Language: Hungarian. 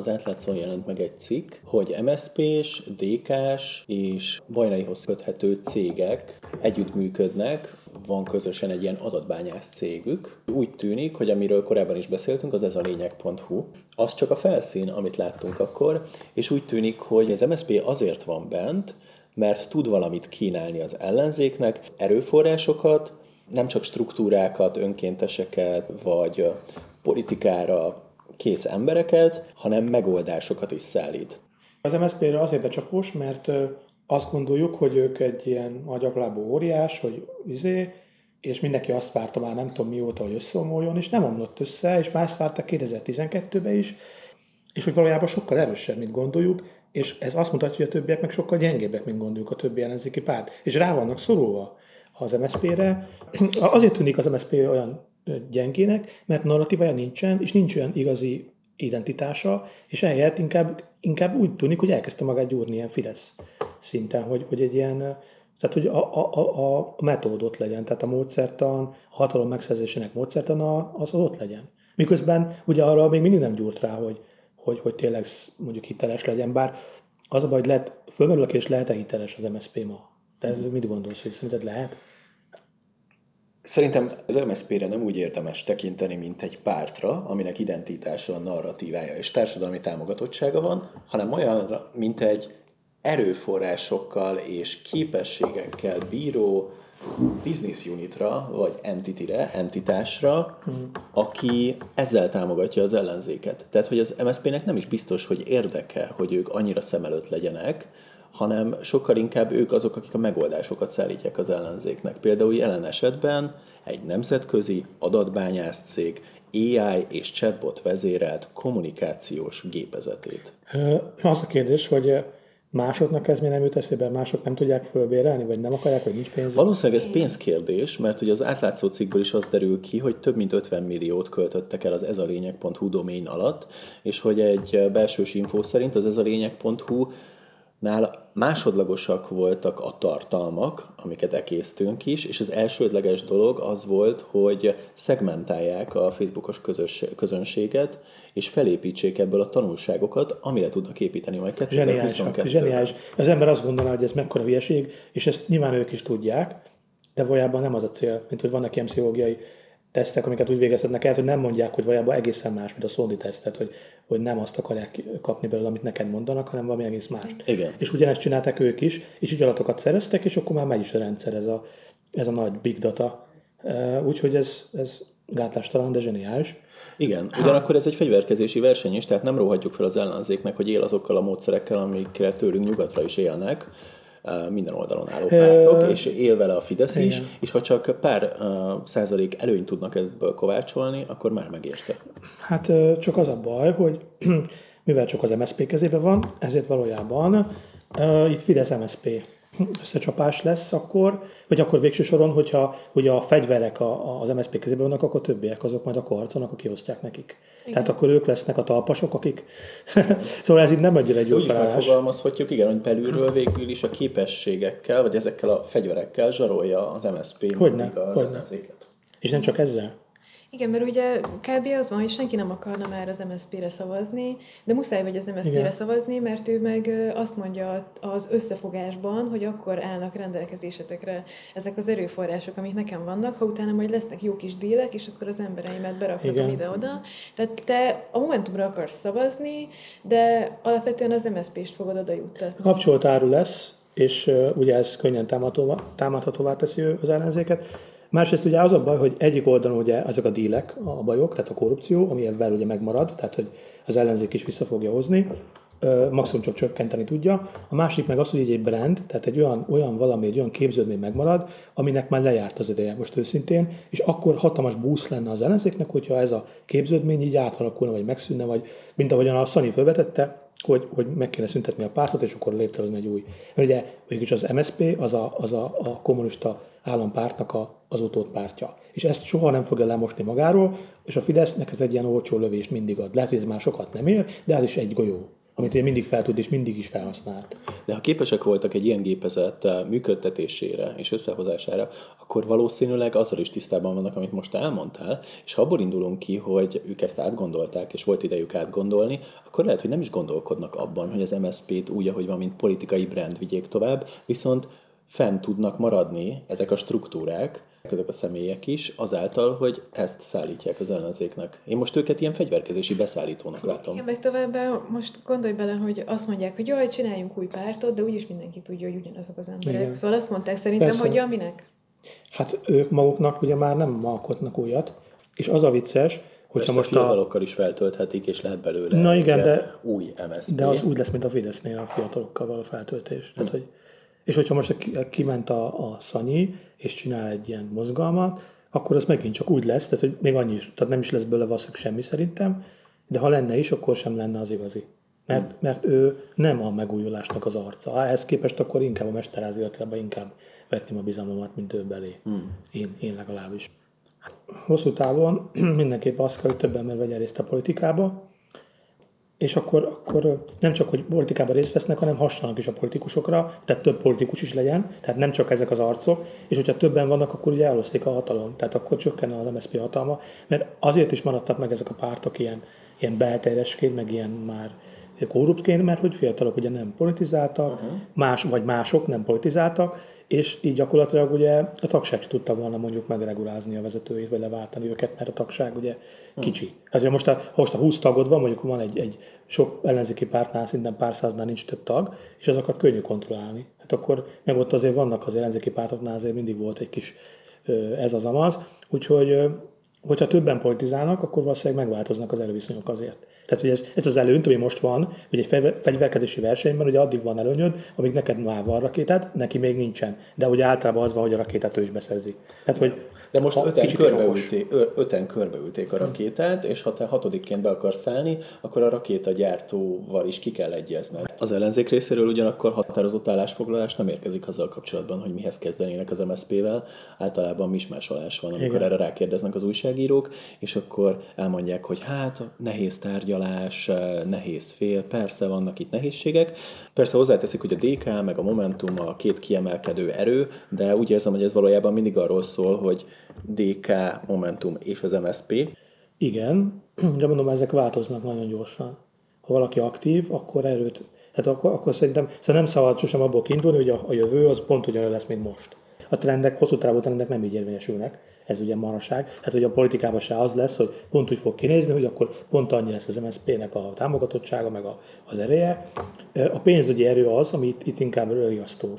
Az átlátszón jelent meg egy cikk, hogy MSZP-s, DK-s és bajnaihoz köthető cégek együttműködnek, van közösen egy ilyen adatbányász cégük. Úgy tűnik, hogy amiről korábban is beszéltünk, az ez a lényeg.hu, az csak a felszín, amit láttunk akkor, és úgy tűnik, hogy az MSZP azért van bent, mert tud valamit kínálni az ellenzéknek, erőforrásokat, nem csak struktúrákat, önkénteseket, vagy politikára kész embereket, hanem megoldásokat is szállít. Az MSZP-re azért becsapós, mert azt gondoljuk, hogy ők egy ilyen agyaglábú óriás, hogy izé, és mindenki azt várta már nem tudom mióta, hogy összeomoljon, és nem omlott össze, és ezt vártak 2012-ben is, és hogy valójában sokkal erősebb, mint gondoljuk, és ez azt mutatja, hogy a többiek meg sokkal gyengébbek, mint gondoljuk a többi ellenzéki párt. És rá vannak szorulva az MSZP-re. Azért tűnik az MSZP olyan gyengének, mert narratívája nincsen, és nincs olyan igazi identitása, és ehelyett inkább, inkább úgy tűnik, hogy elkezdte magát gyúrni ilyen Fidesz szinten, hogy, hogy egy ilyen, tehát hogy a, a, a, a legyen, tehát a módszertan, a hatalom megszerzésének módszertana az ott legyen. Miközben ugye arra még mindig nem gyúrt rá, hogy, hogy, hogy tényleg mondjuk hiteles legyen, bár az a baj, hogy lehet, fölmerül a kérdés, lehet-e hiteles az MSZP ma? Te ez mit gondolsz, hogy szerinted lehet? Szerintem az MSZP-re nem úgy érdemes tekinteni, mint egy pártra, aminek identitása, narratívája és társadalmi támogatottsága van, hanem olyanra, mint egy erőforrásokkal és képességekkel bíró business unitra, vagy entity-re, entitásra, hmm. aki ezzel támogatja az ellenzéket. Tehát, hogy az MSZP-nek nem is biztos, hogy érdeke, hogy ők annyira szem előtt legyenek, hanem sokkal inkább ők azok, akik a megoldásokat szállítják az ellenzéknek. Például jelen esetben egy nemzetközi adatbányász cég AI és chatbot vezérelt kommunikációs gépezetét. Az a kérdés, hogy másoknak ez miért nem jut eszébe, mások nem tudják fölbérelni, vagy nem akarják, vagy nincs pénz? Valószínűleg ez pénzkérdés, mert ugye az átlátszó cikkből is az derül ki, hogy több mint 50 milliót költöttek el az ez a lényeg.hu domén alatt, és hogy egy belsős infó szerint az ez a lényeg.hu Nála másodlagosak voltak a tartalmak, amiket ekésztünk is, és az elsődleges dolog az volt, hogy szegmentálják a Facebookos közös, közönséget, és felépítsék ebből a tanulságokat, amire tudnak építeni majd 2022 Zseniális. Az ember azt gondolná, hogy ez mekkora hülyeség, és ezt nyilván ők is tudják, de valójában nem az a cél, mint hogy vannak pszichológiai tesztek, amiket úgy végeztetnek el, hogy nem mondják, hogy valójában egészen más, mint a Szondi tesztet, hogy, hogy nem azt akarják kapni belőle, amit neked mondanak, hanem valami egész más. Igen. És ugyanezt csinálták ők is, és így adatokat szereztek, és akkor már megy is a rendszer, ez a, ez a nagy big data. Úgyhogy ez, ez gátlástalan, de zseniális. Igen, ugyanakkor ez egy fegyverkezési verseny is, tehát nem róhatjuk fel az ellenzéknek, hogy él azokkal a módszerekkel, amikre tőlünk nyugatra is élnek, minden oldalon álló pártok, és él vele a Fidesz Igen. is, és ha csak pár uh, százalék előnyt tudnak ebből kovácsolni, akkor már megérte. Hát csak az a baj, hogy mivel csak az MSZP kezében van, ezért valójában uh, itt Fidesz-MSZP összecsapás lesz akkor, vagy akkor végső soron, hogyha hogy a fegyverek a, az MSZP kezében vannak, akkor többiek azok majd a harcolnak, akik kiosztják nekik. Igen. Tehát akkor ők lesznek a talpasok, akik... szóval ez itt nem egy jó Úgy felállás. megfogalmazhatjuk, igen, hogy belülről végül is a képességekkel, vagy ezekkel a fegyverekkel zsarolja az MSZP Hogyne, az ellenzéket. És nem csak ezzel? Igen, mert ugye kb. az van, hogy senki nem akarna már az MSZP-re szavazni, de muszáj vagy az MSZP-re szavazni, mert ő meg azt mondja az összefogásban, hogy akkor állnak rendelkezésetekre ezek az erőforrások, amik nekem vannak, ha utána majd lesznek jó kis dílek, és akkor az embereimet berakhatom ide-oda. Tehát te a Momentumra akarsz szavazni, de alapvetően az MSZP-st fogod oda juttatni. Kapcsolt áru lesz, és uh, ugye ez könnyen támadhatóvá teszi az ellenzéket. Másrészt ugye az a baj, hogy egyik oldalon ugye ezek a dílek, a bajok, tehát a korrupció, ami ebben ugye megmarad, tehát hogy az ellenzék is vissza fogja hozni, maximum csak csökkenteni tudja. A másik meg az, hogy egy brand, tehát egy olyan, olyan valami, egy olyan képződmény megmarad, aminek már lejárt az ideje, most őszintén, és akkor hatalmas búsz lenne az ellenzéknek, hogyha ez a képződmény így átalakulna, vagy megszűnne, vagy mint ahogyan a Szani felvetette, hogy, hogy meg kéne szüntetni a pártot, és akkor létrehozni egy új. Mert ugye végülis az MSP az a, az a, a kommunista állampártnak a, az utódpártja. És ezt soha nem fogja lemosni magáról, és a Fidesznek ez egy ilyen olcsó lövés mindig ad. Lehet, hogy ez már sokat nem ér, de ez is egy golyó amit ugye mindig fel tud és mindig is felhasznált. De ha képesek voltak egy ilyen gépezet eh, működtetésére és összehozására, akkor valószínűleg azzal is tisztában vannak, amit most elmondtál, és ha abból indulunk ki, hogy ők ezt átgondolták, és volt idejük átgondolni, akkor lehet, hogy nem is gondolkodnak abban, hogy az MSZP-t úgy, ahogy van, mint politikai brand vigyék tovább, viszont fenn tudnak maradni ezek a struktúrák, ezek a személyek is, azáltal, hogy ezt szállítják az ellenzéknek. Én most őket ilyen fegyverkezési beszállítónak látom. Igen, meg továbbá most gondolj bele, hogy azt mondják, hogy jaj, csináljunk új pártot, de úgyis mindenki tudja, hogy ugyanazok az emberek. Igen. Szóval azt mondták szerintem, Persze. hogy ja, minek? Hát ők maguknak ugye már nem alkotnak újat, és az a vicces, hogyha most a is feltölthetik, és lehet belőle Na igen, de, új MSZP. De az úgy lesz, mint a Fidesznél a fiatalokkal való feltöltés. Hmm. Tehát, hogy és hogyha most kiment a, a Szanyi, és csinál egy ilyen mozgalmat, akkor az megint csak úgy lesz, tehát hogy még annyi is, tehát nem is lesz belőle valószínűleg semmi szerintem, de ha lenne is, akkor sem lenne az igazi. Mert, mert ő nem a megújulásnak az arca. Ehhez képest akkor inkább a mesterázi inkább vetném a bizalmamat, mint ő belé. Hmm. Én, én legalábbis. Hosszú távon mindenképp azt kell, hogy több ember vegyen részt a politikába, és akkor, akkor nem csak, hogy politikában részt vesznek, hanem hasonlnak is a politikusokra, tehát több politikus is legyen, tehát nem csak ezek az arcok, és hogyha többen vannak, akkor ugye eloszlik a hatalom, tehát akkor csökken az MSZP hatalma, mert azért is maradtak meg ezek a pártok ilyen, ilyen belterjesként, meg ilyen már korruptként, mert hogy fiatalok ugye nem politizáltak, uh-huh. más, vagy mások nem politizáltak, és így gyakorlatilag ugye a tagság tudta volna mondjuk megregulázni a vezetőit, vagy leváltani őket, mert a tagság ugye hmm. kicsi. Hát ugye most a, most a 20 tagod van, mondjuk van egy, egy sok ellenzéki pártnál, szinten pár száznál nincs több tag, és azokat könnyű kontrollálni. Hát akkor meg ott azért vannak az ellenzéki pártoknál azért mindig volt egy kis ez az amaz, úgyhogy hogyha többen politizálnak, akkor valószínűleg megváltoznak az előviszonyok azért. Tehát, hogy ez, ez az előnyt, ami most van, hogy egy fegyverkezési versenyben, ugye addig van előnyöd, amíg neked már van rakétát, neki még nincsen. De ugye általában az van, hogy a rakétát ő is beszerzi. Tehát, hogy de most öten körbeülték, öten körbeülték a rakétát, és ha te hatodikként be akarsz szállni, akkor a rakétagyártóval is ki kell egyezned. Az ellenzék részéről ugyanakkor határozott állásfoglalás nem érkezik azzal kapcsolatban, hogy mihez kezdenének az MSZP-vel. Általában mismásolás van, amikor Igen. erre rákérdeznek az újságírók, és akkor elmondják, hogy hát nehéz tárgyalás, nehéz fél, persze vannak itt nehézségek. Persze hozzáteszik, hogy a DK meg a Momentum a két kiemelkedő erő, de úgy érzem, hogy ez valójában mindig arról szól, hogy DK, Momentum és az MSP. Igen, de mondom, ezek változnak nagyon gyorsan. Ha valaki aktív, akkor erőt, tehát akkor, akkor szerintem szóval nem szabad sosem abból kiindulni, hogy a, a jövő az pont ugyanaz lesz, mint most. A trendek, hosszú távú trendek nem így érvényesülnek, ez ugye maraság. Hát, hogy a politikában se az lesz, hogy pont úgy fog kinézni, hogy akkor pont annyi lesz az MSZP-nek a támogatottsága, meg a, az ereje. A pénzügyi erő az, ami itt, itt inkább riasztó.